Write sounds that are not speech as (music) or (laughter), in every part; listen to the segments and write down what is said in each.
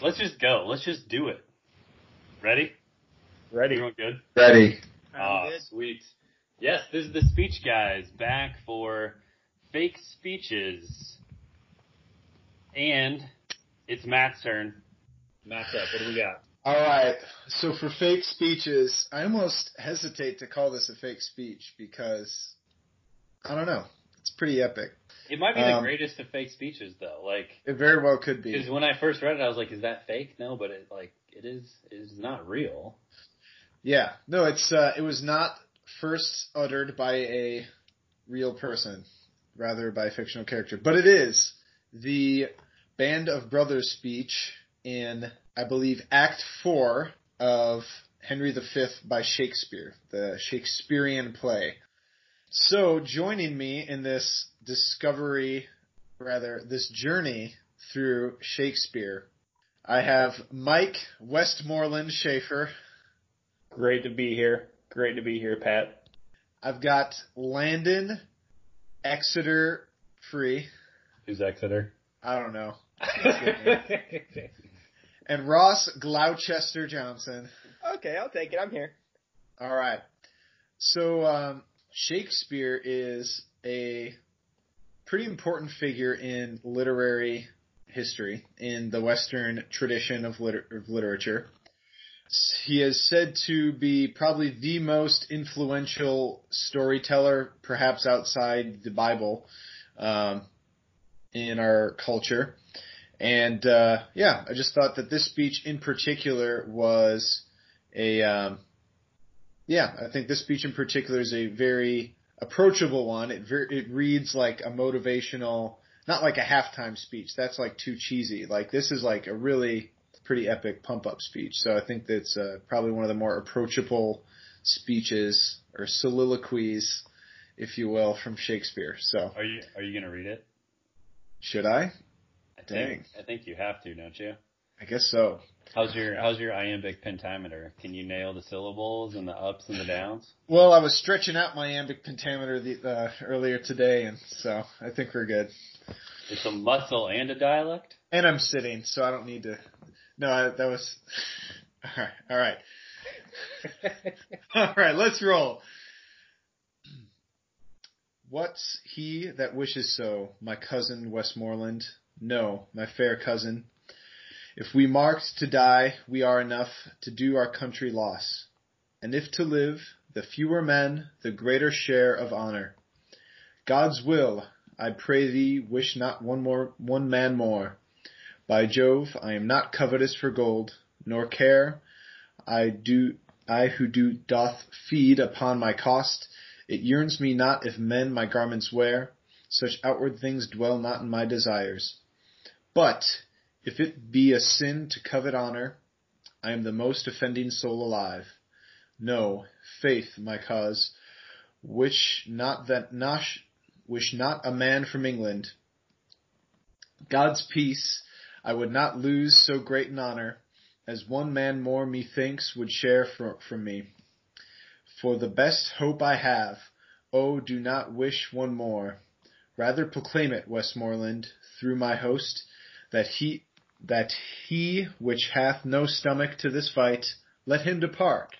Let's just go. Let's just do it. Ready? Ready. Everyone good? Ready. Ah, good. sweet. Yes, this is the speech guys back for fake speeches. And it's Matt's turn. Matt's up. What do we got? All right. So for fake speeches, I almost hesitate to call this a fake speech because I don't know. It's pretty epic. It might be the Um, greatest of fake speeches though. Like, It very well could be. because when I first read it, I was like, "Is that fake?" No, but it like it is. It is not real. Yeah. No, it's uh, it was not first uttered by a real person, rather by a fictional character. But it is the Band of Brothers speech in, I believe, Act Four of Henry V by Shakespeare, the Shakespearean play. So joining me in this discovery, rather this journey through Shakespeare, I have Mike Westmoreland Schaefer. Great to be here. Great to be here, Pat. I've got Landon Exeter Free. Who's Exeter? I don't know. (laughs) And Ross Gloucester Johnson. Okay, I'll take it. I'm here. All right. So um, Shakespeare is a pretty important figure in literary history in the Western tradition of, liter- of literature. He is said to be probably the most influential storyteller, perhaps outside the Bible, um, in our culture. And uh, yeah, I just thought that this speech in particular was a um, yeah, I think this speech in particular is a very approachable one. It ver- it reads like a motivational, not like a halftime speech. That's like too cheesy. Like this is like a really pretty epic pump up speech. So I think that's uh, probably one of the more approachable speeches or soliloquies, if you will, from Shakespeare. So Are you Are you gonna read it? should I? I think, Dang. I think you have to, don't you? I guess so. How's your How's your iambic pentameter? Can you nail the syllables and the ups and the downs? Well, I was stretching out my iambic pentameter the, uh, earlier today, and so I think we're good. It's a muscle and a dialect. And I'm sitting, so I don't need to. No, I, that was. (laughs) All right, all right, (laughs) all right. Let's roll. What's he that wishes so, my cousin Westmoreland? No, my fair cousin. If we marked to die, we are enough to do our country loss. And if to live, the fewer men, the greater share of honor. God's will, I pray thee, wish not one more, one man more. By Jove, I am not covetous for gold, nor care I do, I who do doth feed upon my cost. It yearns me not if men my garments wear, such outward things dwell not in my desires. But, if it be a sin to covet honor, I am the most offending soul alive. No, faith, my cause, wish not that Nosh, wish not a man from England. God's peace, I would not lose so great an honor, as one man more methinks would share fro- from me. For the best hope I have, oh, do not wish one more. Rather proclaim it, Westmoreland, through my host, that he that he which hath no stomach to this fight, let him depart.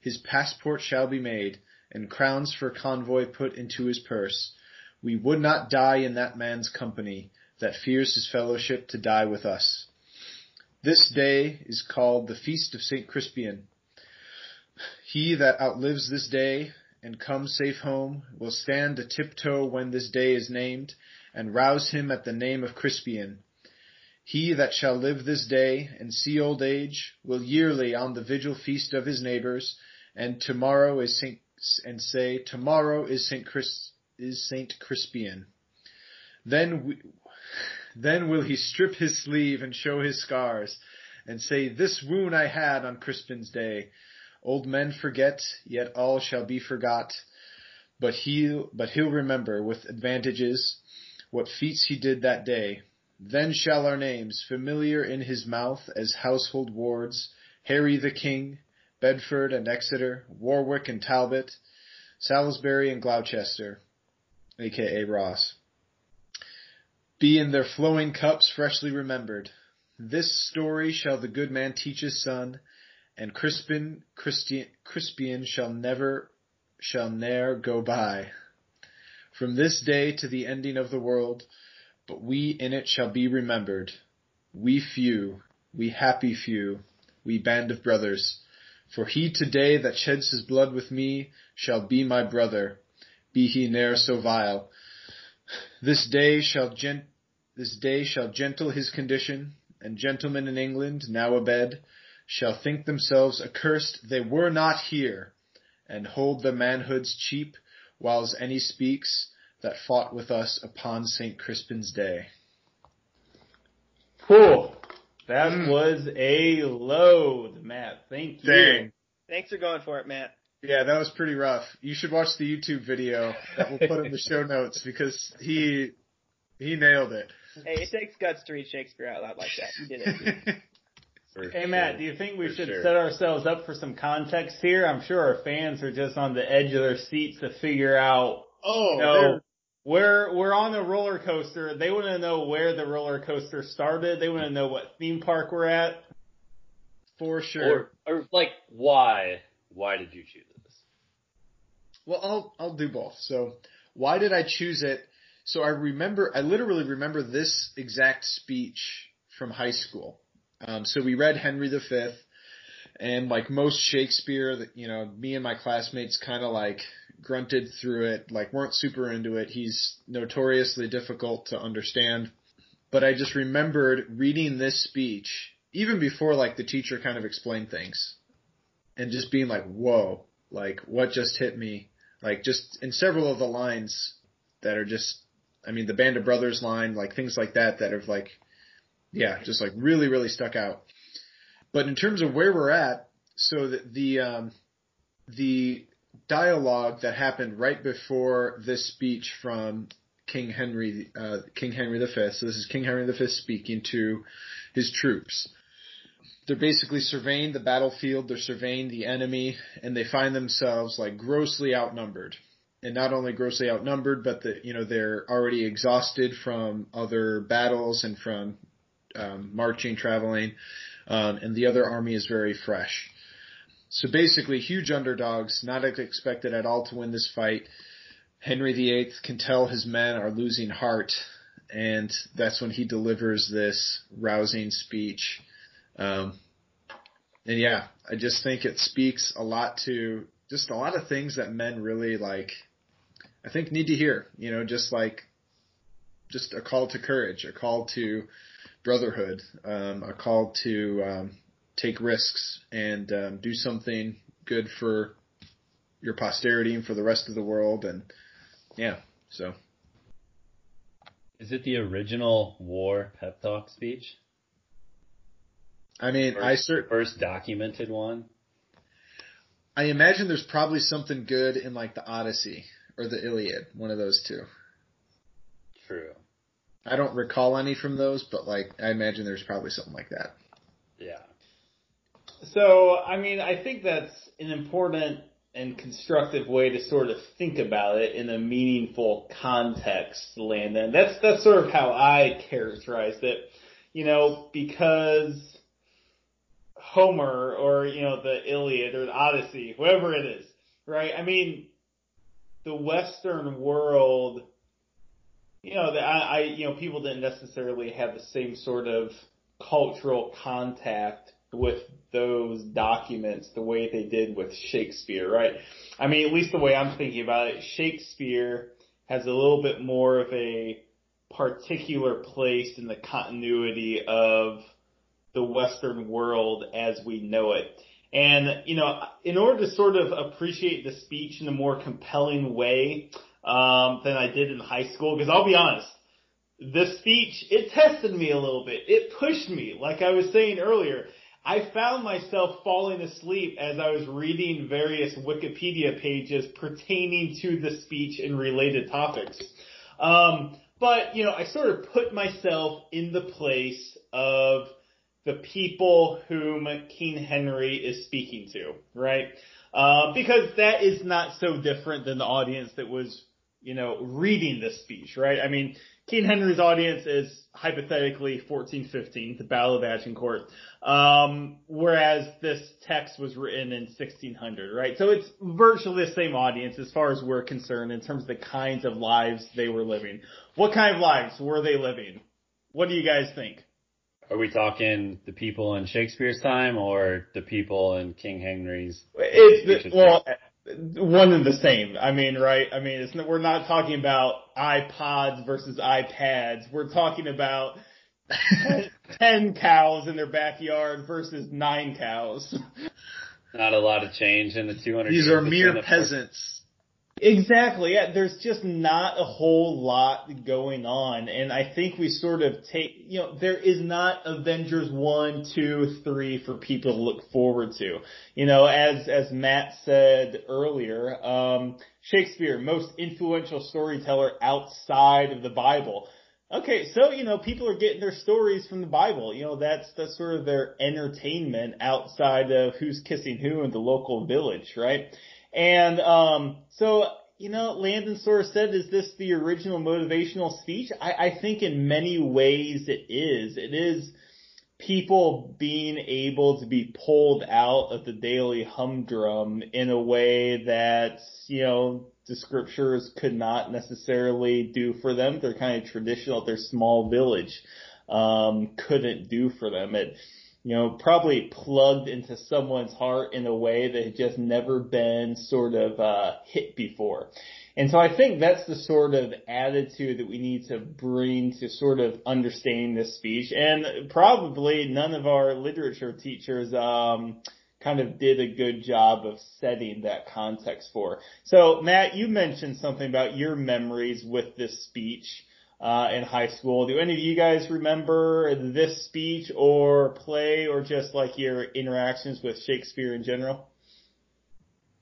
His passport shall be made, and crowns for convoy put into his purse. We would not die in that man's company, that fears his fellowship to die with us. This day is called the Feast of St. Crispian. He that outlives this day and comes safe home will stand a tiptoe when this day is named, and rouse him at the name of Crispian. He that shall live this day and see old age will yearly on the vigil feast of his neighbors, and tomorrow is Saint and say, Tomorrow is Saint Chris is Saint Crispian. Then we, then will he strip his sleeve and show his scars, and say, This wound I had on Crispin's day. Old men forget, yet all shall be forgot. But he'll, but he'll remember with advantages what feats he did that day. Then shall our names, familiar in his mouth as household wards, Harry the King, Bedford and Exeter, Warwick and Talbot, Salisbury and Gloucester, aka Ross, be in their flowing cups freshly remembered. This story shall the good man teach his son, and Crispin Christian, Crispian shall never shall ne'er go by. From this day to the ending of the world, but we in it shall be remembered. We few, we happy few, we band of brothers. For he today that sheds his blood with me shall be my brother, be he ne'er so vile. This day shall gent, this day shall gentle his condition, and gentlemen in England, now abed, shall think themselves accursed they were not here, and hold their manhoods cheap, whiles any speaks that fought with us upon St. Crispin's day. Whew. That mm. was a load, Matt. Thank you. Dang. Thanks for going for it, Matt. Yeah, that was pretty rough. You should watch the YouTube video that we'll put in the show (laughs) notes because he he nailed it. Hey, it takes guts to read Shakespeare out loud like that. You did it. (laughs) hey Matt, do you think we should sure. set ourselves up for some context here? I'm sure our fans are just on the edge of their seats to figure out. Oh, you know, we're we're on a roller coaster. They want to know where the roller coaster started. They want to know what theme park we're at. For sure. Or, or like why? Why did you choose this? Well, I'll I'll do both. So, why did I choose it? So I remember, I literally remember this exact speech from high school. Um, so we read Henry V, and like most Shakespeare, you know, me and my classmates kind of like grunted through it, like weren't super into it. He's notoriously difficult to understand. But I just remembered reading this speech, even before like the teacher kind of explained things, and just being like, whoa, like what just hit me? Like just in several of the lines that are just, I mean, the Band of Brothers line, like things like that that have like, yeah, just like really, really stuck out. But in terms of where we're at, so the, the, um, the dialogue that happened right before this speech from King Henry, uh, King Henry V. So this is King Henry V speaking to his troops. They're basically surveying the battlefield, they're surveying the enemy, and they find themselves like grossly outnumbered. And not only grossly outnumbered, but that, you know, they're already exhausted from other battles and from, um, marching, traveling, um, and the other army is very fresh. So basically, huge underdogs, not expected at all to win this fight. Henry VIII can tell his men are losing heart, and that's when he delivers this rousing speech. Um, and yeah, I just think it speaks a lot to just a lot of things that men really like. I think need to hear. You know, just like just a call to courage, a call to brotherhood, um, a call to um, take risks and um, do something good for your posterity and for the rest of the world. And yeah, so. Is it the original war pep talk speech? I mean, first, I cert- first documented one. I imagine there's probably something good in like the Odyssey or the Iliad, one of those two. True. I don't recall any from those, but like I imagine there's probably something like that. Yeah. So, I mean, I think that's an important and constructive way to sort of think about it in a meaningful context, Landon. That's that's sort of how I characterized it. You know, because Homer or you know the Iliad or the Odyssey, whoever it is, right? I mean, the Western world, you know, the, I, I you know people didn't necessarily have the same sort of cultural contact with those documents the way they did with Shakespeare, right? I mean, at least the way I'm thinking about it, Shakespeare has a little bit more of a particular place in the continuity of the Western world as we know it. And, you know, in order to sort of appreciate the speech in a more compelling way, um, than I did in high school, because I'll be honest, the speech, it tested me a little bit. It pushed me, like I was saying earlier. I found myself falling asleep as I was reading various Wikipedia pages pertaining to the speech and related topics. Um, but, you know, I sort of put myself in the place of the people whom King Henry is speaking to, right? Uh, because that is not so different than the audience that was, you know, reading the speech, right? I mean, King Henry's audience is hypothetically 1415, the Battle of Agincourt, um, whereas this text was written in 1600, right? So it's virtually the same audience as far as we're concerned in terms of the kinds of lives they were living. What kind of lives were they living? What do you guys think? Are we talking the people in Shakespeare's time or the people in King Henry's? It's the, well, one and the same. I mean, right? I mean, it's we're not talking about iPods versus iPads. We're talking about (laughs) ten cows in their backyard versus nine cows. Not a lot of change in the 200. These are mere peasants. Exactly. Yeah, there's just not a whole lot going on. And I think we sort of take, you know, there is not Avengers 1, 2, 3 for people to look forward to. You know, as, as Matt said earlier, um, Shakespeare, most influential storyteller outside of the Bible. Okay, so, you know, people are getting their stories from the Bible. You know, that's, that's sort of their entertainment outside of who's kissing who in the local village, right? And um, so, you know, Landon sort of said, is this the original motivational speech? I, I think in many ways it is. It is people being able to be pulled out of the daily humdrum in a way that, you know, the scriptures could not necessarily do for them. They're kind of traditional, their small village, um, couldn't do for them. It, you know, probably plugged into someone's heart in a way that had just never been sort of uh, hit before. And so I think that's the sort of attitude that we need to bring to sort of understanding this speech. And probably none of our literature teachers um, kind of did a good job of setting that context for. So Matt, you mentioned something about your memories with this speech uh, in high school. Do any of you guys remember this speech or play or just like your interactions with Shakespeare in general?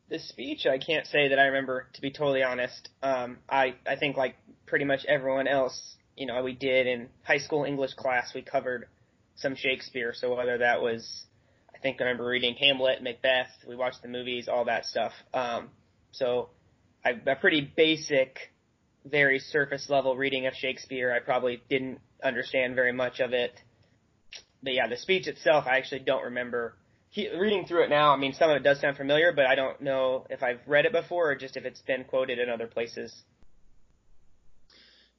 This speech, I can't say that I remember, to be totally honest. Um, I, I think like pretty much everyone else, you know, we did in high school English class, we covered some Shakespeare. So whether that was, I think I remember reading Hamlet, Macbeth, we watched the movies, all that stuff. Um, so I, a pretty basic very surface level reading of Shakespeare. I probably didn't understand very much of it. But yeah, the speech itself, I actually don't remember. He, reading through it now, I mean, some of it does sound familiar, but I don't know if I've read it before or just if it's been quoted in other places.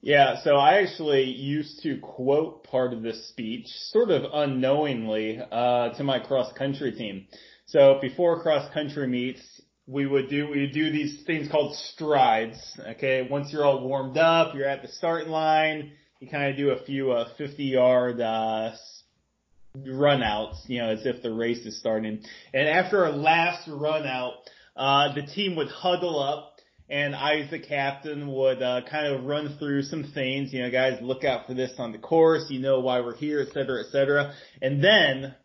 Yeah, so I actually used to quote part of this speech, sort of unknowingly, uh, to my cross country team. So before cross country meets, we would do we do these things called strides. Okay, once you're all warmed up, you're at the starting line. You kind of do a few uh, 50 yard uh, you know, as if the race is starting. And after our last run out, uh, the team would huddle up. And I, as the captain, would uh, kind of run through some things. You know, guys, look out for this on the course. You know why we're here, et cetera, et cetera. And then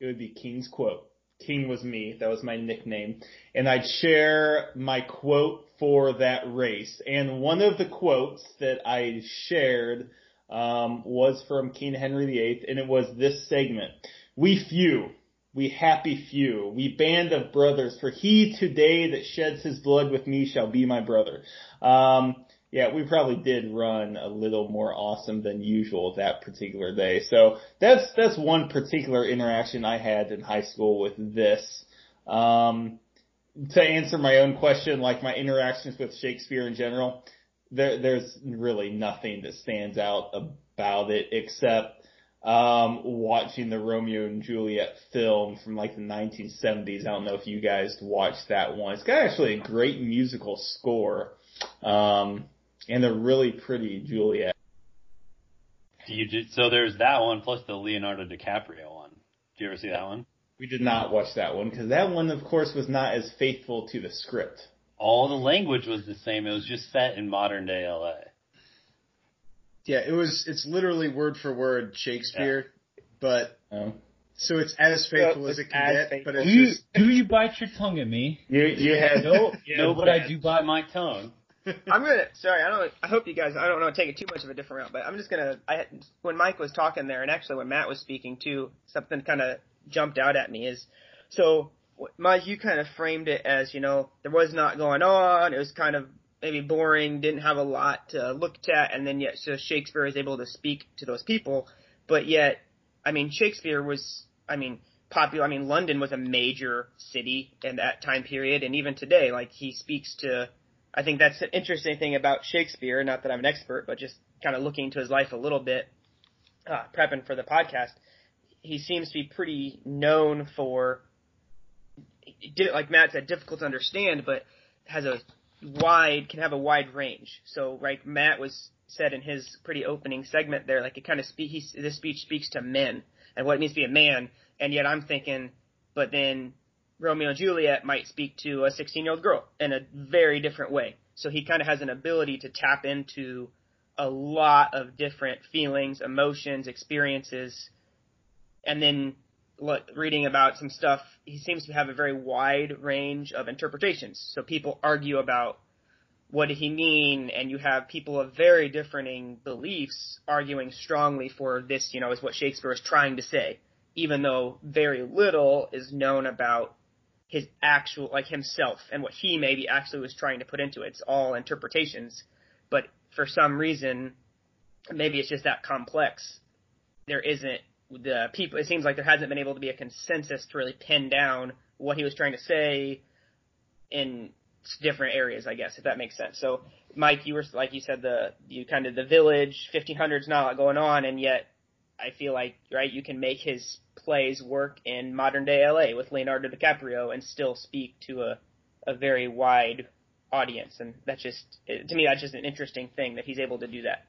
it would be King's quote. King was me. That was my nickname. And I'd share my quote for that race. And one of the quotes that I shared um, was from King Henry VIII, and it was this segment. We few, we happy few, we band of brothers, for he today that sheds his blood with me shall be my brother. Um, yeah, we probably did run a little more awesome than usual that particular day. So that's that's one particular interaction I had in high school with this. Um, to answer my own question, like my interactions with Shakespeare in general, there there's really nothing that stands out about it except um, watching the Romeo and Juliet film from like the 1970s. I don't know if you guys watched that one. It's got actually a great musical score. Um, and a really pretty Juliet. You did, so there's that one plus the Leonardo DiCaprio one. Did you ever see that one? We did not watch that one because that one, of course, was not as faithful to the script. All the language was the same. It was just set in modern day LA. Yeah, it was. It's literally word for word Shakespeare, yeah. but oh. so it's as faithful so as it can get. Faithful. But do you, do you bite your tongue at me? You you had no no, but I do bite my tongue. (laughs) I'm gonna. Sorry, I don't. I hope you guys. I don't want to take it too much of a different route, but I'm just gonna. I when Mike was talking there, and actually when Matt was speaking too, something kind of jumped out at me is so. Mike, you kind of framed it as you know there was not going on. It was kind of maybe boring, didn't have a lot to look at, and then yet so Shakespeare is able to speak to those people, but yet, I mean, Shakespeare was, I mean, popular. I mean, London was a major city in that time period, and even today, like he speaks to. I think that's an interesting thing about Shakespeare. Not that I'm an expert, but just kind of looking into his life a little bit, uh, prepping for the podcast. He seems to be pretty known for, like Matt said, difficult to understand, but has a wide can have a wide range. So, right, Matt was said in his pretty opening segment there, like it kind of speak. This speech speaks to men and what it means to be a man and yet I'm thinking, but then Romeo and Juliet might speak to a 16 year old girl in a very different way. So he kind of has an ability to tap into a lot of different feelings, emotions, experiences, and then reading about some stuff, he seems to have a very wide range of interpretations. So people argue about what did he mean, and you have people of very differing beliefs arguing strongly for this, you know, is what Shakespeare is trying to say even though very little is known about his actual, like himself and what he maybe actually was trying to put into it. It's all interpretations, but for some reason, maybe it's just that complex. There isn't the people, it seems like there hasn't been able to be a consensus to really pin down what he was trying to say in different areas, I guess, if that makes sense. So, Mike, you were, like you said, the, you kind of the village, 1500s, not going on, and yet I feel like, right, you can make his plays work in modern day LA with Leonardo DiCaprio and still speak to a, a very wide audience. And that's just, to me, that's just an interesting thing that he's able to do that.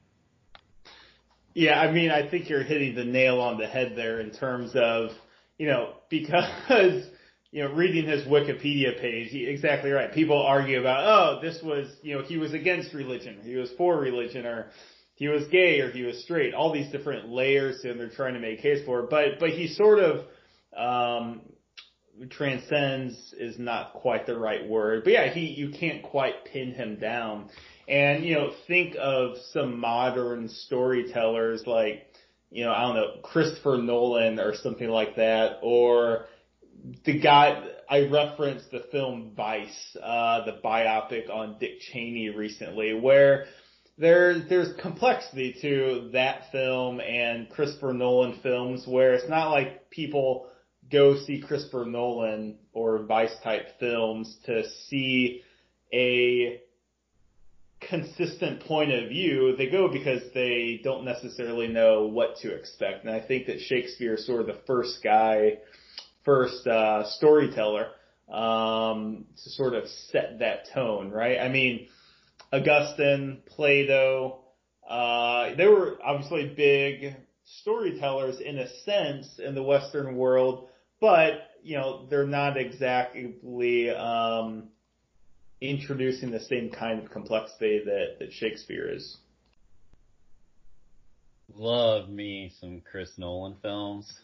Yeah, I mean, I think you're hitting the nail on the head there in terms of, you know, because, you know, reading his Wikipedia page, exactly right. People argue about, oh, this was, you know, he was against religion, he was for religion, or, he was gay or he was straight, all these different layers and they're trying to make case for. But, but he sort of, um, transcends is not quite the right word. But yeah, he, you can't quite pin him down. And, you know, think of some modern storytellers like, you know, I don't know, Christopher Nolan or something like that, or the guy, I referenced the film Vice, uh, the biopic on Dick Cheney recently, where there, there's complexity to that film and Christopher Nolan films where it's not like people go see Christopher Nolan or Vice type films to see a consistent point of view. They go because they don't necessarily know what to expect. And I think that Shakespeare is sort of the first guy, first uh, storyteller um, to sort of set that tone, right? I mean, Augustine, Plato, uh, they were obviously big storytellers in a sense in the Western world, but you know they're not exactly um, introducing the same kind of complexity that that Shakespeare is. Love me some Chris Nolan films.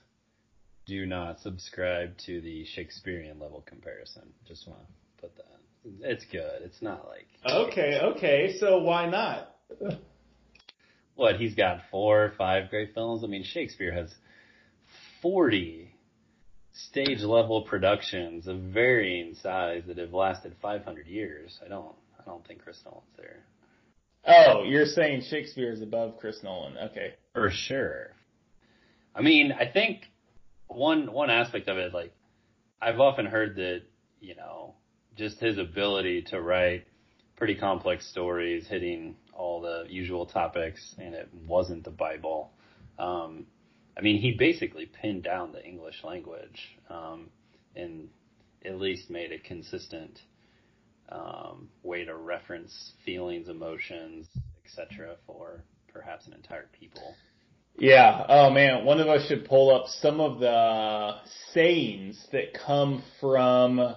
Do not subscribe to the Shakespearean level comparison. Just want to put that it's good. It's not like okay, okay. So why not? (laughs) what he's got four or five great films. I mean, Shakespeare has forty stage level productions of varying size that have lasted 500 years. I don't, I don't think Chris Nolan's there. Oh, you're saying Shakespeare is above Chris Nolan? Okay, for sure. I mean, I think one one aspect of it, like I've often heard that you know just his ability to write pretty complex stories, hitting all the usual topics, and it wasn't the Bible. Um, I mean, he basically pinned down the English language, um, and at least made a consistent um, way to reference feelings, emotions, etc. for perhaps an entire people. Yeah. Oh man, one of us should pull up some of the sayings that come from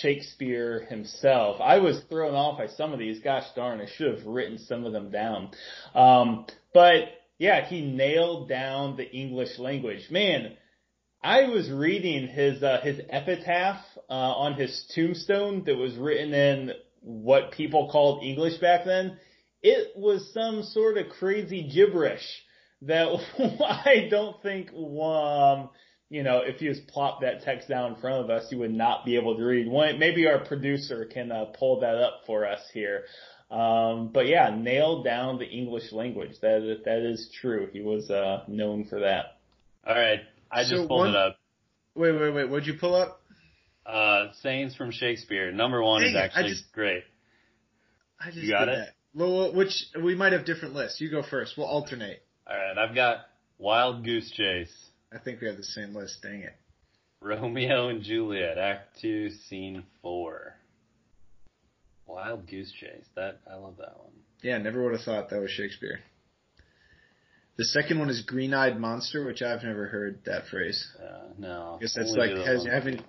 Shakespeare himself. I was thrown off by some of these. Gosh darn, I should have written some of them down. Um, but yeah, he nailed down the English language. Man, I was reading his uh, his epitaph uh, on his tombstone that was written in what people called English back then. It was some sort of crazy gibberish that (laughs) I don't think um, you know, if you just plop that text down in front of us, you would not be able to read. One, maybe our producer can uh, pull that up for us here. Um, but yeah, nailed down the English language. That that is true. He was uh, known for that. All right, I just pulled one- it up. Wait, wait, wait. What'd you pull up? Uh, sayings from Shakespeare. Number one Dang is it, I actually just- great. I just You got did it? that. Well, which we might have different lists. You go first. We'll alternate. All right, I've got Wild Goose Chase, I think we have the same list. Dang it. Romeo and Juliet, Act Two, Scene Four. Wild Goose Chase. That I love that one. Yeah, never would have thought that was Shakespeare. The second one is Green-Eyed Monster, which I've never heard that phrase. Uh, no, I guess that's like has having it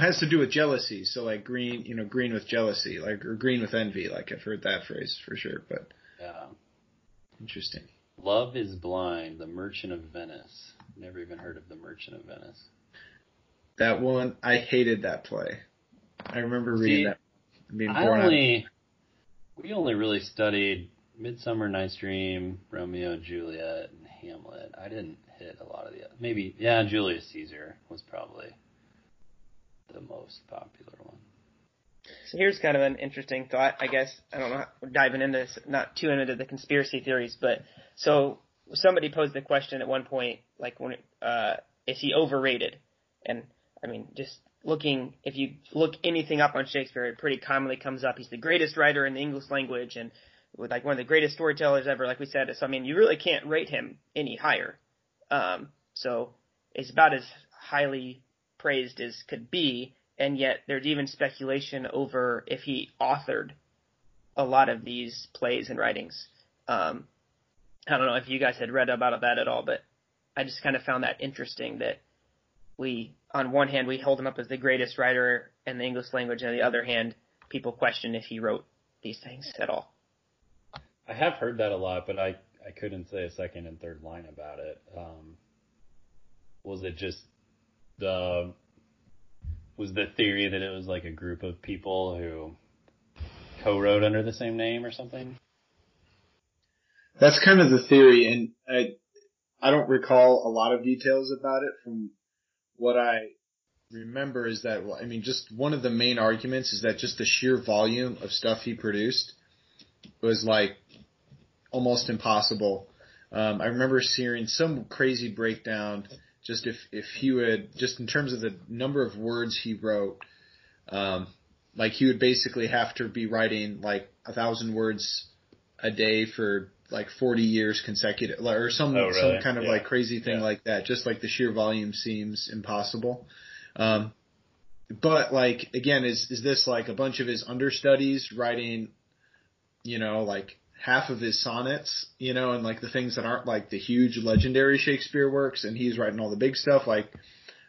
has to do with jealousy. So like green, you know, green with jealousy, like or green with envy. Like I've heard that phrase for sure. But Yeah. interesting. Love is Blind, The Merchant of Venice. Never even heard of The Merchant of Venice. That one, I hated that play. I remember reading See, that. and Being I born out. only, we only really studied Midsummer Night's Dream, Romeo and Juliet, and Hamlet. I didn't hit a lot of the other. maybe yeah, Julius Caesar was probably the most popular one. So here's kind of an interesting thought, I guess. I don't know, how, we're diving into this, not too into the conspiracy theories, but so somebody posed the question at one point, like when, uh, is he overrated? And I mean, just looking, if you look anything up on Shakespeare, it pretty commonly comes up. He's the greatest writer in the English language and like one of the greatest storytellers ever, like we said. So I mean, you really can't rate him any higher. Um, so it's about as highly praised as could be, and yet there's even speculation over if he authored a lot of these plays and writings. Um, I don't know if you guys had read about that at all, but I just kind of found that interesting that we, on one hand, we hold him up as the greatest writer in the English language, and on the other hand, people question if he wrote these things at all. I have heard that a lot, but I I couldn't say a second and third line about it. Um, was it just the was the theory that it was like a group of people who co-wrote under the same name or something? That's kind of the theory, and I I don't recall a lot of details about it. From what I remember, is that well, I mean, just one of the main arguments is that just the sheer volume of stuff he produced was like almost impossible. Um, I remember seeing some crazy breakdown. Just if if he would just in terms of the number of words he wrote, um, like he would basically have to be writing like a thousand words a day for like 40 years consecutive or some Oh, really? some kind of Yeah. like crazy thing Yeah. like that just like the sheer volume seems impossible um but like again is is this like a bunch of his understudies writing you know like half of his sonnets you know and like the things that aren't like the huge legendary Shakespeare works and he's writing all the big stuff like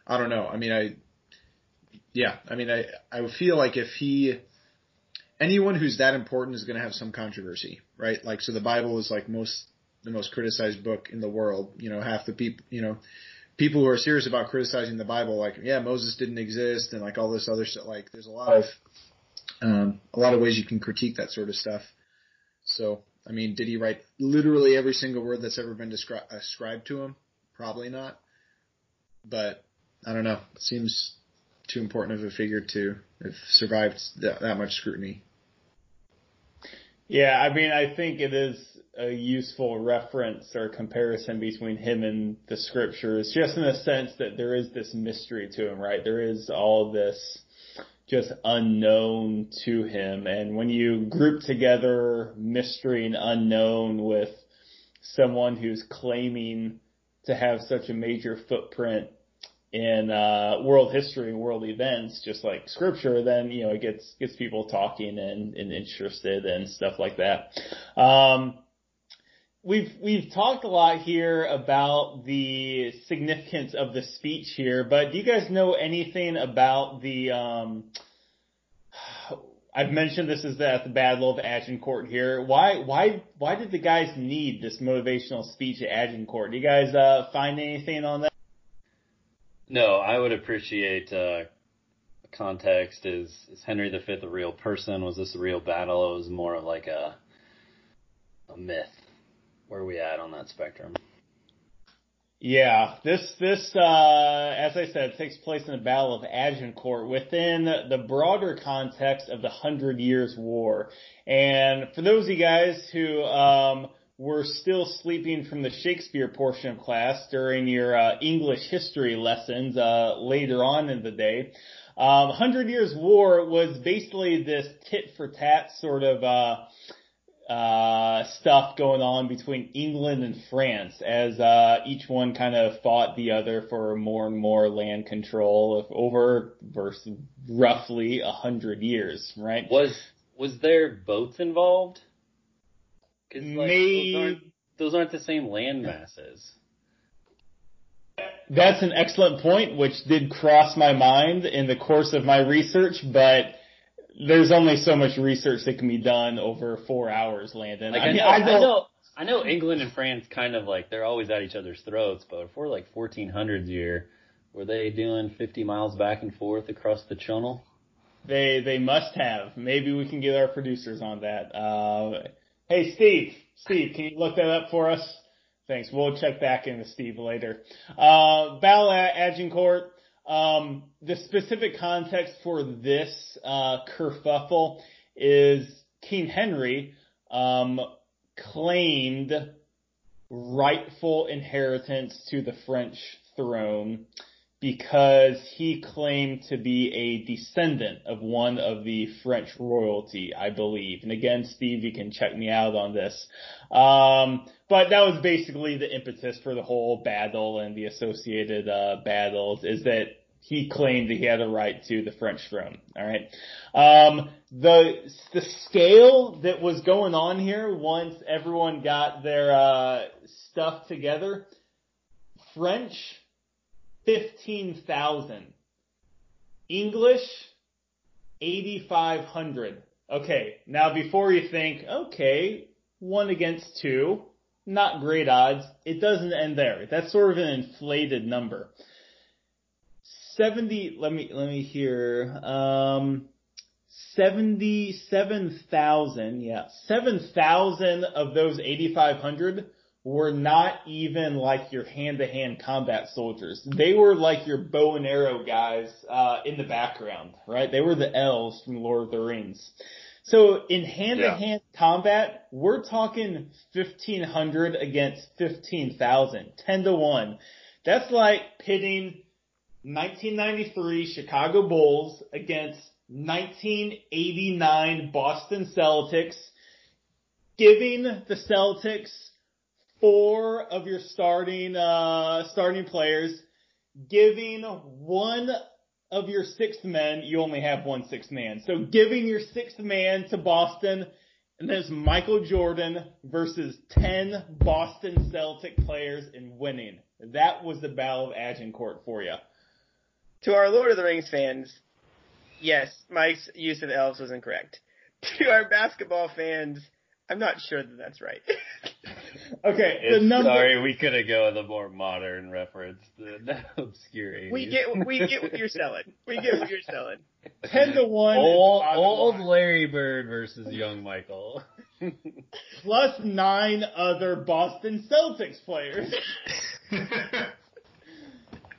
I don't know I mean I yeah I mean I I would feel like if he anyone who's that important is going to have some controversy, right? Like, so the Bible is like most, the most criticized book in the world. You know, half the people, you know, people who are serious about criticizing the Bible, like, yeah, Moses didn't exist and like all this other stuff. Like, there's a lot of, um, a lot of ways you can critique that sort of stuff. So, I mean, did he write literally every single word that's ever been descri- ascribed to him? Probably not. But I don't know. It seems too important of a figure to have survived that, that much scrutiny. Yeah, I mean, I think it is a useful reference or comparison between him and the scriptures, just in the sense that there is this mystery to him, right? There is all this just unknown to him. And when you group together mystery and unknown with someone who's claiming to have such a major footprint in uh, world history and world events, just like scripture, then you know it gets gets people talking and, and interested and stuff like that. Um, we've we've talked a lot here about the significance of the speech here, but do you guys know anything about the? Um, I've mentioned this is the, at the Battle of Agincourt here. Why why why did the guys need this motivational speech at Agincourt? Do you guys uh, find anything on that? No, I would appreciate uh, context. Is is Henry V a real person? Was this a real battle? It was more of like a a myth. Where are we at on that spectrum? Yeah, this this uh, as I said takes place in the Battle of Agincourt within the broader context of the Hundred Years' War. And for those of you guys who um, were still sleeping from the Shakespeare portion of class during your uh, English history lessons uh, later on in the day, um, Hundred Years' War was basically this tit for tat sort of uh, uh, stuff going on between England and France as uh, each one kind of fought the other for more and more land control over versus roughly a hundred years, right? Was was there boats involved? 'Cause, like, those, aren't, those aren't the same land masses. That's an excellent point, which did cross my mind in the course of my research, but there's only so much research that can be done over four hours, Landon. Like I I, know, I know, I know England and France kind of like they're always at each other's throats, but if we're like 1400s year, were they doing 50 miles back and forth across the channel? They they must have. Maybe we can get our producers on that. Uh, hey, Steve, Steve, can you look that up for us? Thanks. We'll check back in with Steve later. Uh, Battle at Agincourt. Um, the specific context for this uh, kerfuffle is King Henry um, claimed rightful inheritance to the French throne because he claimed to be a descendant of one of the French royalty, I believe. And again, Steve, you can check me out on this. Um, but that was basically the impetus for the whole battle and the associated uh, battles is that he claimed that he had a right to the French throne. All right. Um, the the scale that was going on here once everyone got their uh, stuff together, French 15,000. English, 8,500. Okay, now before you think, okay, one against two, not great odds, it doesn't end there. That's sort of an inflated number. 70, let me, let me hear, um, 77,000, yeah, 7,000 of those 8,500 were not even like your hand-to-hand combat soldiers. They were like your bow and arrow guys uh, in the background, right? They were the elves from Lord of the Rings. So in hand-to-hand combat, we're talking 1,500 against 15,000, 10 to 1. That's like pitting 1993 Chicago Bulls against 1989 Boston Celtics, giving the Celtics four of your starting uh, starting players, giving one of your sixth men. You only have one sixth man, so giving your sixth man to Boston, and there's Michael Jordan versus ten Boston Celtic players and winning. That was the Battle of Agincourt for you. To our Lord of the Rings fans, yes, Mike's use of elves was incorrect. (laughs) To our basketball fans, I'm not sure that that's right. (laughs) Okay, the number. sorry, we could have go with a more modern reference than (laughs) obscure 80s. we get we get what you're selling. We get what you're selling. Ten to one. Old, old line. Larry Bird versus young Michael. (laughs) plus nine other Boston Celtics players.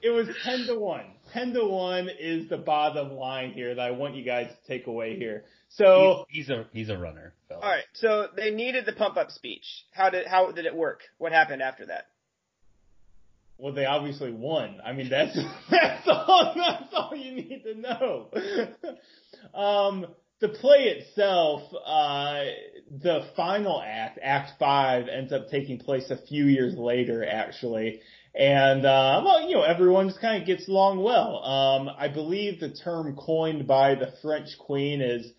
it was 10 to 1. 10 to 1 is the bottom line here that I want you guys to take away here. So, he's, he's a he's a runner. All right, so they needed the pump up speech. How did how did it work? What happened after that? well, they obviously won. I mean, that's, (laughs) that's all, that's all you need to know. (laughs) um, the play itself, uh, the final act, Act 5, ends up taking place a few years later, actually. And, uh, well, you know, everyone just kind of gets along well. Um, I believe the term coined by the French queen is,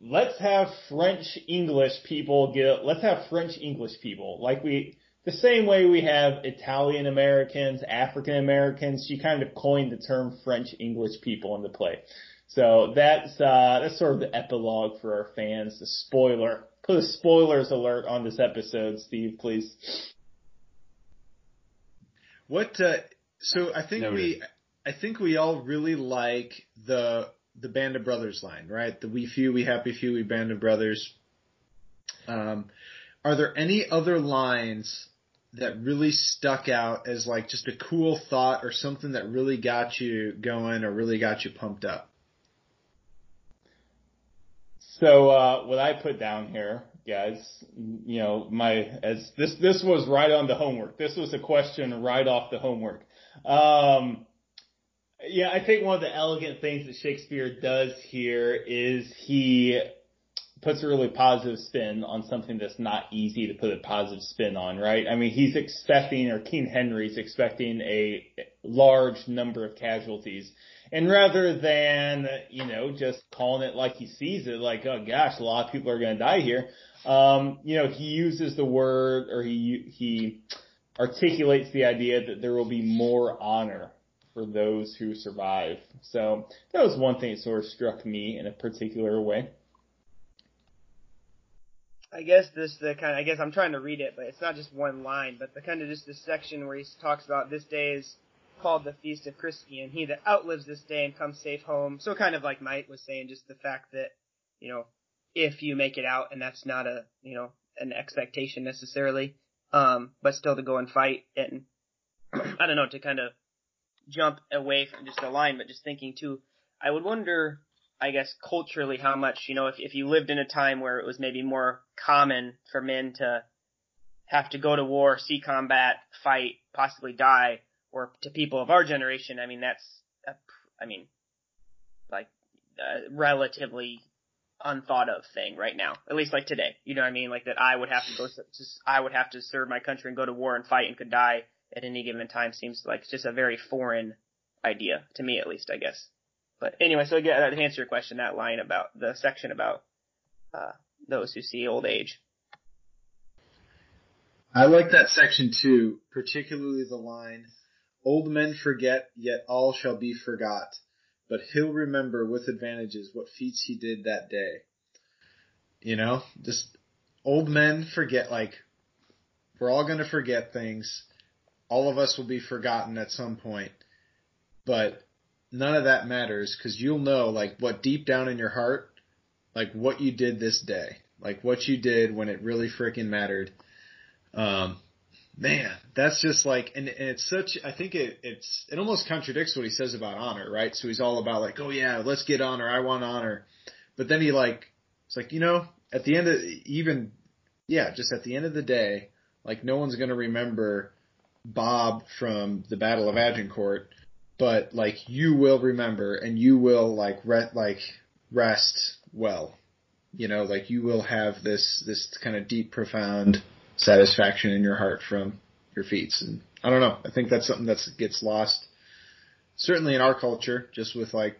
let's have French English people get, let's have French English people. Like we, the same way we have Italian Americans, African Americans, she kind of coined the term French English people in the play. So that's, uh, that's sort of the epilogue for our fans, the spoiler. Put a spoilers alert on this episode, Steve, please. What? Uh, so I think Noted. we, I think we all really like the the Band of Brothers line, right? The we few, we happy few, we Band of Brothers. Um, are there any other lines that really stuck out as like just a cool thought or something that really got you going or really got you pumped up? So uh, what I put down here, guys, you know, my as this this was right on the homework. This was a question right off the homework. Um, yeah, I think one of the elegant things that Shakespeare does here is he puts a really positive spin on something that's not easy to put a positive spin on, right? I mean, he's expecting, or King Henry's expecting a large number of casualties. And rather than, you know, just calling it like he sees it, like, oh gosh, a lot of people are going to die here, um, you know, he uses the word, or he, he articulates the idea that there will be more honor for those who survive. So that was one thing that sort of struck me in a particular way. I guess this the kind. Of, I guess I'm trying to read it, but it's not just one line, but the kind of just this section where he talks about this day is called the Feast of Crispian, and he that outlives this day and comes safe home. So kind of like Mike was saying, just the fact that you know if you make it out, and that's not a you know an expectation necessarily, um, but still to go and fight and (clears throat) I don't know to kind of jump away from just a line, but just thinking too. I would wonder I guess culturally how much, you know, if, if you lived in a time where it was maybe more common for men to have to go to war, see combat, fight, possibly die, or to people of our generation, I mean, that's, a, I mean, like, a relatively unthought of thing right now. At least like today. You know what I mean? Like that I would have to go, I would have to serve my country and go to war and fight and could die at any given time seems like just a very foreign idea to me at least, I guess. But anyway, so again, to answer your question, that line about the section about uh, those who see old age. I like that section too, particularly the line, "Old men forget, yet all shall be forgot, but he'll remember with advantages what feats he did that day." You know, just old men forget. Like we're all going to forget things. All of us will be forgotten at some point, but none of that matters because you'll know like what deep down in your heart, like what you did this day, like what you did when it really freaking mattered. Um, man, that's just like, and, and it's such, I think it, it's, it almost contradicts what he says about honor, right? So he's all about like, oh yeah, let's get honor. I want honor. But then he like, it's like, you know, at the end of, even, yeah, just at the end of the day, like no one's going to remember Bob from the Battle of Agincourt but like you will remember and you will like re- like rest well. You know, like you will have this this kind of deep, profound satisfaction in your heart from your feats. And I don't know. I think that's something that gets lost, certainly in our culture, just with like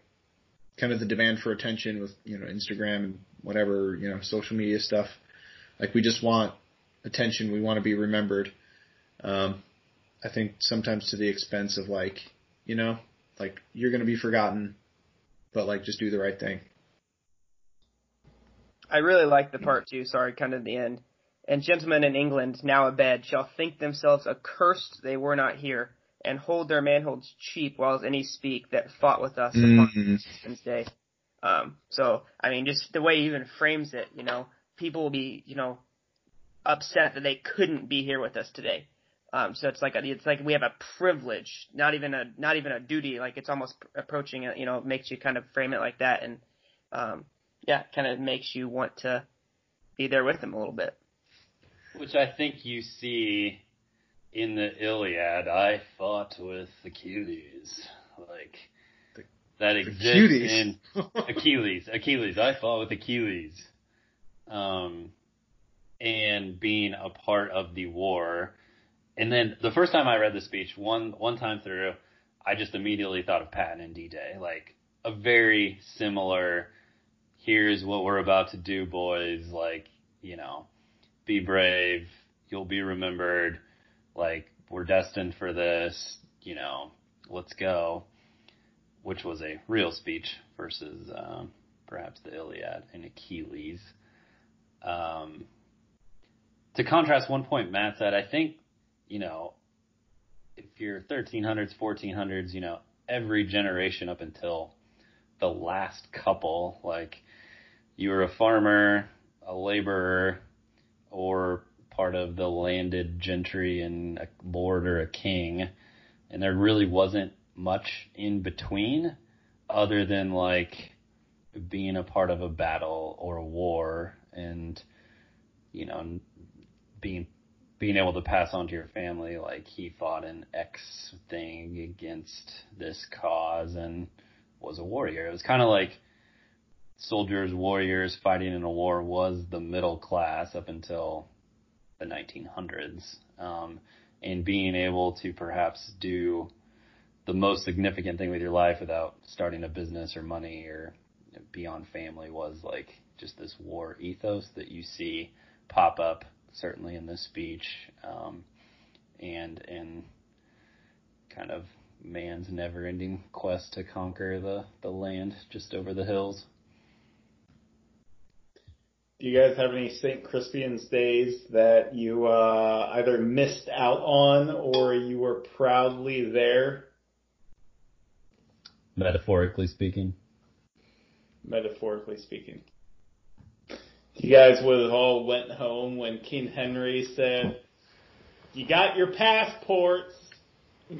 kind of the demand for attention with you know Instagram and whatever you know social media stuff. Like we just want attention. We want to be remembered. Um, I think sometimes to the expense of like you know, like you're going to be forgotten, but like just do the right thing. I really like the part too. Sorry, kind of the end. And gentlemen in England, now abed, shall think themselves accursed they were not here, and hold their manholds cheap, whiles any speak that fought with us mm-hmm. upon this day. Um, so, I mean, just the way he even frames it, you know, people will be, you know, upset that they couldn't be here with us today. Um, so it's like a, it's like we have a privilege, not even a not even a duty. Like it's almost approaching it. You know, makes you kind of frame it like that, and um, yeah, kind of makes you want to be there with them a little bit. Which I think you see in the Iliad. I fought with Achilles, like the, that exists Achilles. in (laughs) Achilles. Achilles. I fought with Achilles. Um, and being a part of the war and then the first time I read the speech, one one time through, I just immediately thought of Patton and D-Day, like a very similar. Here's what we're about to do, boys. Like you know, be brave. You'll be remembered. Like we're destined for this. You know, let's go. Which was a real speech versus um, perhaps the Iliad and Achilles. Um, to contrast one point Matt said, I think you know, if you're 1300s, 1400s, you know, every generation up until the last couple, like you were a farmer, a laborer, or part of the landed gentry and a lord or a king, and there really wasn't much in between, other than like being a part of a battle or a war, and you know, being being able to pass on to your family like he fought an X thing against this cause and was a warrior. It was kind of like soldiers, warriors fighting in a war was the middle class up until the 1900s. Um, and being able to perhaps do the most significant thing with your life without starting a business or money or beyond family was like just this war ethos that you see pop up certainly in this speech, um, and in kind of man's never-ending quest to conquer the the land just over the hills. Do you guys have any St. Crispian's days that you uh, either missed out on or you were proudly there? Metaphorically speaking. Metaphorically speaking. You guys would have all went home when King Henry said, "You got your passports." (laughs)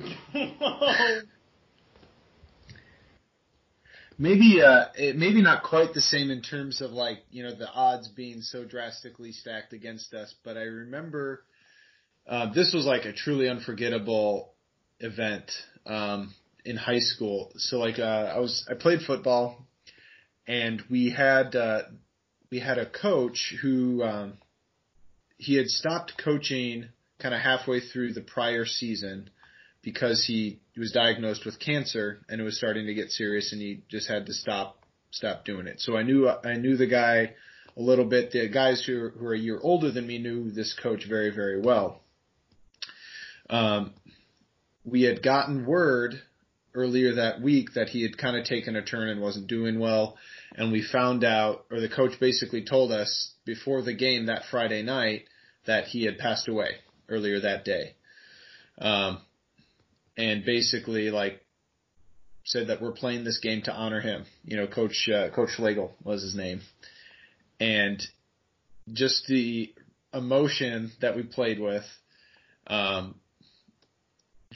maybe uh it, maybe not quite the same in terms of like you know the odds being so drastically stacked against us but i remember uh this was like a truly unforgettable event um in high school so like uh i was i played football and we had uh we had a coach who um, he had stopped coaching kind of halfway through the prior season because he was diagnosed with cancer and it was starting to get serious and he just had to stop stop doing it. So I knew I knew the guy a little bit. The guys who who are a year older than me knew this coach very very well. Um, we had gotten word earlier that week that he had kind of taken a turn and wasn't doing well and we found out, or the coach basically told us before the game that Friday night that he had passed away earlier that day. Um, and basically like said that we're playing this game to honor him. You know, Coach uh, Coach Schlegel was his name, and just the emotion that we played with, um,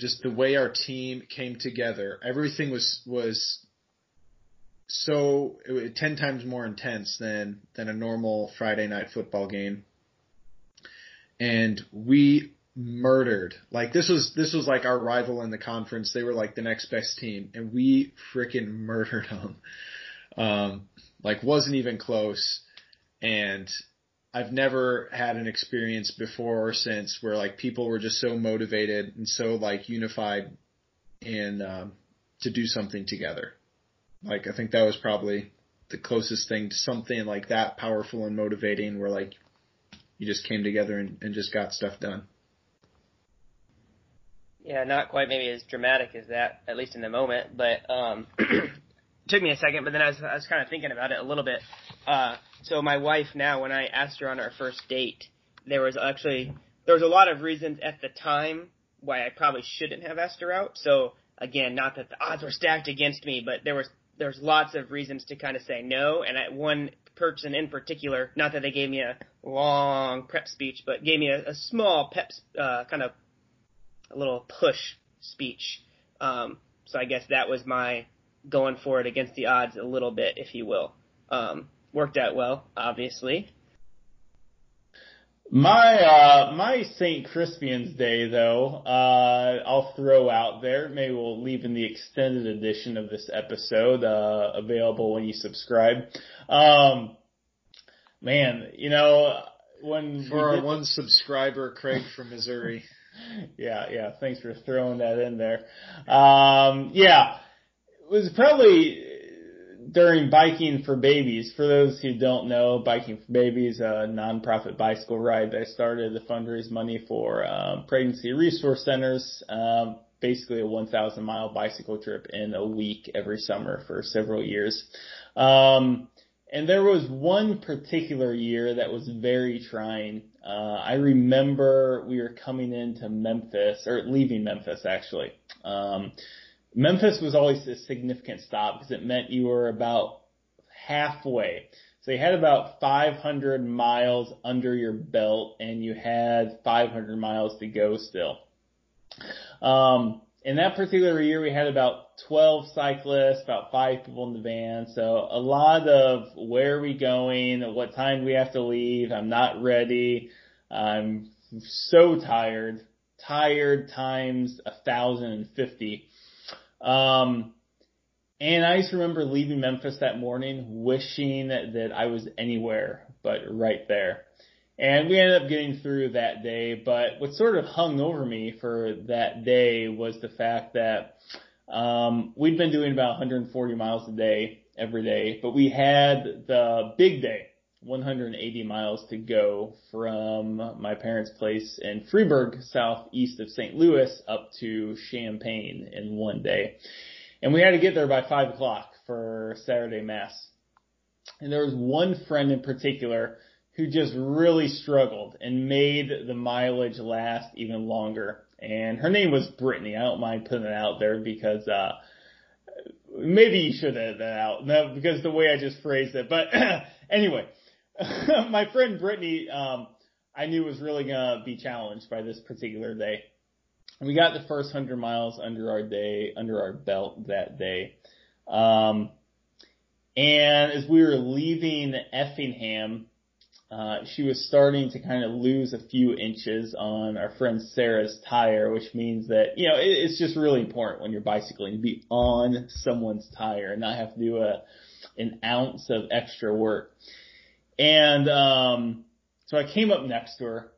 just the way our team came together. Everything was was so it, ten times more intense than than a normal Friday night football game. And we murdered. Like this was this was like our rival in the conference. They were like the next best team, and we freaking murdered (laughs) them. Um, like wasn't even close. And I've never had an experience before or since where like people were just so motivated and so like unified and um, to do something together. Like I think that was probably the closest thing to something like that powerful and motivating where like you just came together and, and just got stuff done. Yeah, not quite maybe as dramatic as that, at least in the moment, but um (clears throat) took me a second, but then I was I was kind of thinking about it a little bit. Uh so my wife now when I asked her on our first date, there was actually there was a lot of reasons at the time why I probably shouldn't have asked her out. So again, not that the odds were stacked against me, but there was there's lots of reasons to kind of say no. And at one person in particular, not that they gave me a long prep speech, but gave me a, a small pep, uh, kind of a little push speech. Um, so I guess that was my going for it against the odds a little bit, if you will. Um, worked out well, obviously. My uh my St. Crispian's Day though, uh I'll throw out there. Maybe we'll leave in the extended edition of this episode, uh available when you subscribe. Um man, you know when for our one subscriber, Craig from Missouri. (laughs) yeah, yeah, thanks for throwing that in there. Um yeah. Was probably during Biking for Babies. For those who don't know, Biking for Babies, a nonprofit bicycle ride that I started to fundraise money for um, pregnancy resource centers. Um, basically, a 1,000 mile bicycle trip in a week every summer for several years. Um, and there was one particular year that was very trying. Uh, I remember we were coming into Memphis, or leaving Memphis actually. Um, Memphis was always a significant stop because it meant you were about halfway. So you had about 500 miles under your belt and you had 500 miles to go still. Um, in that particular year, we had about 12 cyclists, about five people in the van. So a lot of where are we going? What time do we have to leave? I'm not ready. I'm so tired, tired times a thousand and fifty. Um, and I just remember leaving Memphis that morning wishing that, I was anywhere but right there. And we ended up getting through that day, but what sort of hung over me for that day was the fact that um, we'd been doing about 140 miles a day every day, but we had the big day, 180 miles to go from my parents' place in Freeburg, southeast of St. Louis, up to Champaign in one day. And we had to get there by five o'clock for Saturday mass. And there was one friend in particular who just really struggled and made the mileage last even longer. And her name was Brittany. I don't mind putting it out there because, uh, maybe you should edit that out no, because the way I just phrased it. But (clears throat) anyway, (laughs) my friend Brittany, um, I knew was really gonna be challenged by this particular day. We got the first hundred miles under our day, under our belt that day. Um, and as we were leaving Effingham, uh, she was starting to kind of lose a few inches on our friend Sarah's tire, which means that, you know, it, it's just really important when you're bicycling to be on someone's tire and not have to do a, an ounce of extra work. And, um, so I came up next to her,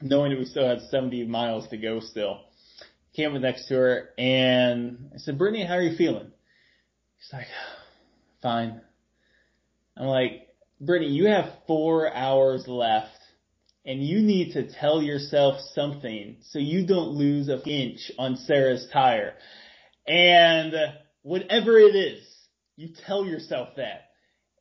knowing that we still had 70 miles to go still. Came up next to her and I said, Brittany, how are you feeling? She's like, fine. I'm like, Brittany, you have four hours left and you need to tell yourself something so you don't lose a inch on Sarah's tire. And whatever it is, you tell yourself that.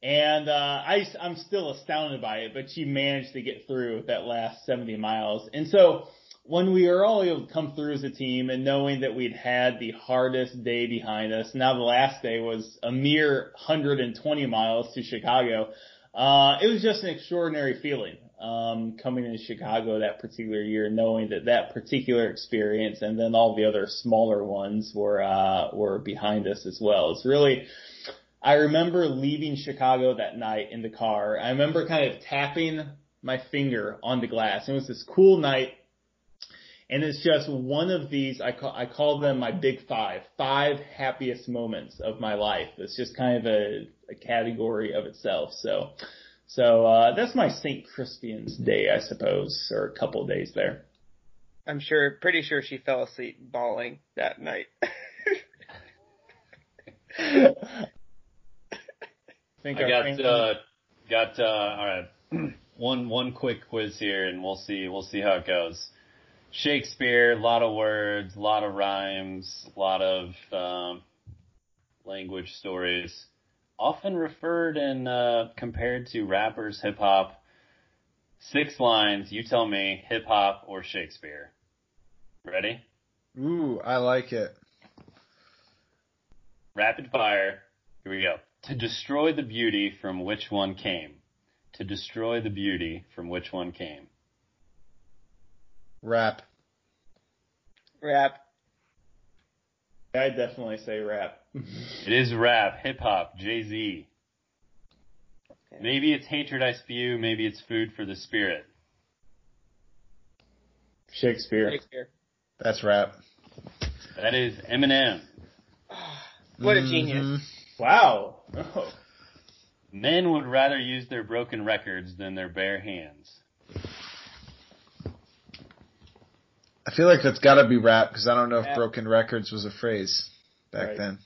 And uh, I, I'm still astounded by it, but she managed to get through that last 70 miles. And so when we were all able to come through as a team and knowing that we'd had the hardest day behind us, now the last day was a mere 120 miles to Chicago. Uh, it was just an extraordinary feeling, um, coming into Chicago that particular year, knowing that that particular experience and then all the other smaller ones were, uh, were behind us as well. It's really, I remember leaving Chicago that night in the car. I remember kind of tapping my finger on the glass. It was this cool night. And it's just one of these, I call, I call them my big five, five happiest moments of my life. It's just kind of a, a category of itself. So, so, uh, that's my St. Crispian's day, I suppose, or a couple days there. I'm sure, pretty sure she fell asleep bawling that night. (laughs) I got, uh, got, uh, alright. (clears throat) one, one quick quiz here and we'll see, we'll see how it goes. Shakespeare, a lot of words, a lot of rhymes, a lot of um, language stories. Often referred and uh, compared to rappers, hip hop. Six lines. You tell me, hip hop or Shakespeare. Ready? Ooh, I like it. Rapid fire. Here we go. To destroy the beauty from which one came. To destroy the beauty from which one came. Rap. Rap. I definitely say rap. (laughs) It is rap, hip hop, Jay Z. Maybe it's hatred I spew, maybe it's food for the spirit. Shakespeare. Shakespeare. That's rap. That is Eminem. (sighs) What a genius. Mhm. Wow. Oh. Men would rather use their broken records than their bare hands. I feel like that's gotta be rap because I don't know if Rap. broken records was a phrase back Right. then.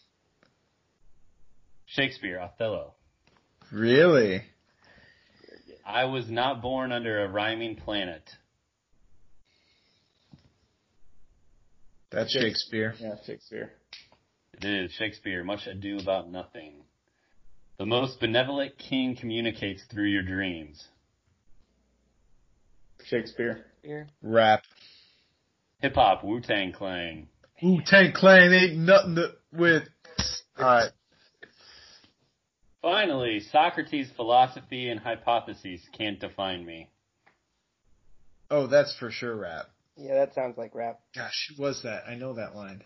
Shakespeare, Othello. Really? I was not born under a rhyming planet. That's Shakes- Shakespeare. Yeah, Shakespeare. It is Shakespeare, much ado about nothing. The most benevolent king communicates through your dreams. Shakespeare. Shakespeare. Rap. Hip hop, Wu Tang Clan. Wu Tang Clan ain't nothing to, with. Alright. Finally, Socrates' philosophy and hypotheses can't define me. Oh, that's for sure rap. Yeah, that sounds like rap. Gosh, who was that? I know that line.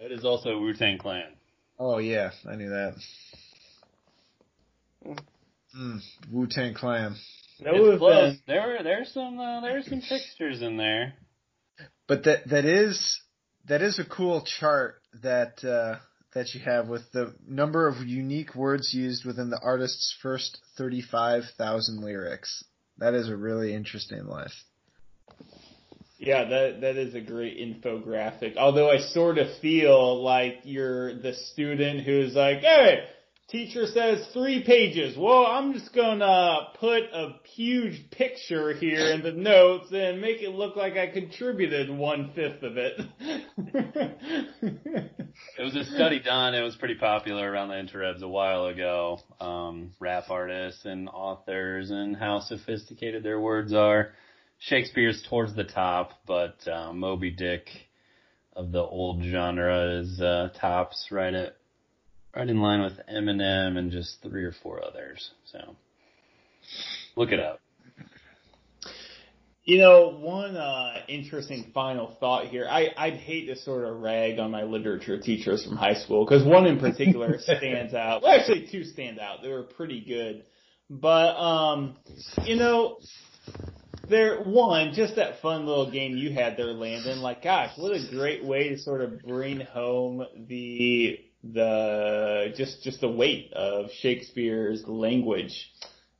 It is also Wu Tang Clan. Oh yeah, I knew that. Mm. Wu Tang Clan. That would It's close. been. There were there's some uh, there's some fixtures in there. But that that is that is a cool chart that uh, that you have with the number of unique words used within the artist's first thirty five thousand lyrics. That is a really interesting list. Yeah, that that is a great infographic. Although I sort of feel like you're the student who's like, "Hey, teacher says three pages. Well, I'm just gonna put a huge picture here in the notes and make it look like I contributed one fifth of it." It was a study done. It was pretty popular around the interwebs a while ago. Um, rap artists and authors and how sophisticated their words are. Shakespeare's towards the top, but uh, Moby Dick of the old genre is uh, tops right at right in line with Eminem and just three or four others. So look it up. You know, one uh, interesting final thought here. I, I'd hate to sort of rag on my literature teachers from high school because one in particular (laughs) stands out. Well, actually, two stand out. They were pretty good, but um, you know, there one just that fun little game you had there, Landon. Like, gosh, what a great way to sort of bring home the the just just the weight of Shakespeare's language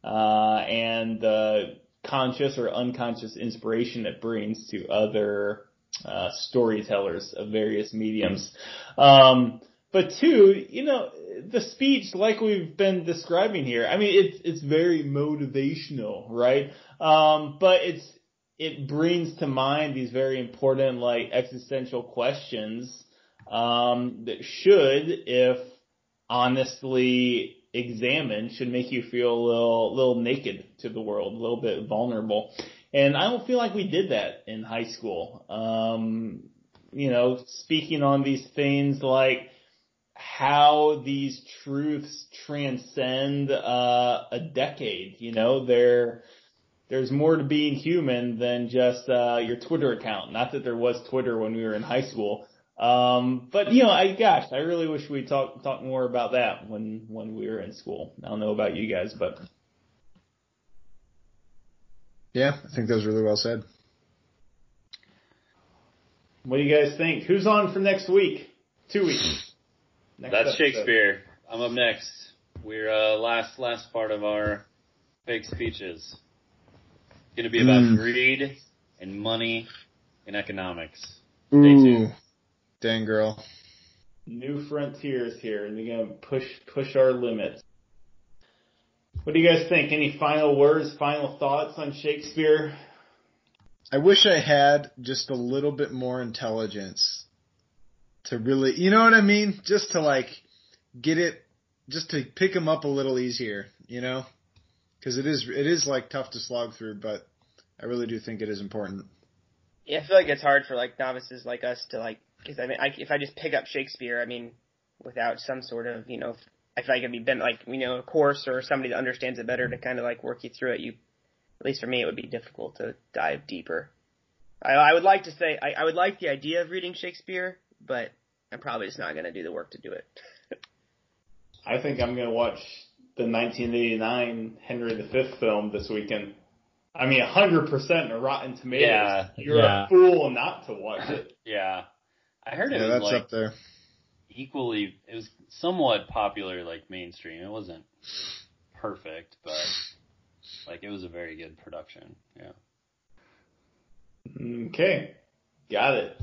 uh, and the conscious or unconscious inspiration it brings to other uh, storytellers of various mediums. Um, but two, you know, the speech, like we've been describing here, I mean, it's it's very motivational, right? Um, but it's it brings to mind these very important, like existential questions um, that should, if honestly examined, should make you feel a little, little naked to the world, a little bit vulnerable. And I don't feel like we did that in high school. Um, you know, speaking on these things like how these truths transcend uh, a decade. You know, there there's more to being human than just uh, your Twitter account. Not that there was Twitter when we were in high school. Um, but you know, I gosh, I really wish we talked talk more about that when when we were in school. I don't know about you guys, but Yeah, I think that was really well said. what do you guys think? Who's on for next week? Two weeks. Next That's episode. Shakespeare. I'm up next. We're uh, last last part of our fake speeches. It's Going to be about Mm. greed and money and economics. Ooh, tuned. dang girl. New frontiers here, and they're gonna push push our limits. What do you guys think? Any final words, final thoughts on Shakespeare? I wish I had just a little bit more intelligence to really, you know what I mean? Just to like get it, just to pick them up a little easier, you know? Cause it is, it is like tough to slog through, but I really do think it is important. Yeah, I feel like it's hard for like novices like us to like, because I mean, I, if I just pick up Shakespeare, I mean, without some sort of, you know, I feel like it'd be been like, you know, a course or somebody that understands it better to kind of like work you through it. You, at least for me, it would be difficult to dive deeper. I, I would like to say, I, I would like the idea of reading Shakespeare, but I'm probably just not going to do the work to do it. (laughs) I think I'm gonna watch the 1989 Henry V film this weekend. I mean, 100% a Rotten Tomatoes. Yeah, You're yeah. a fool not to watch it. (laughs) Yeah. I heard it Yeah, was that's like up there. equally, it was somewhat popular, like mainstream. It wasn't perfect, but like it was a very good production. Yeah. Okay. Got it.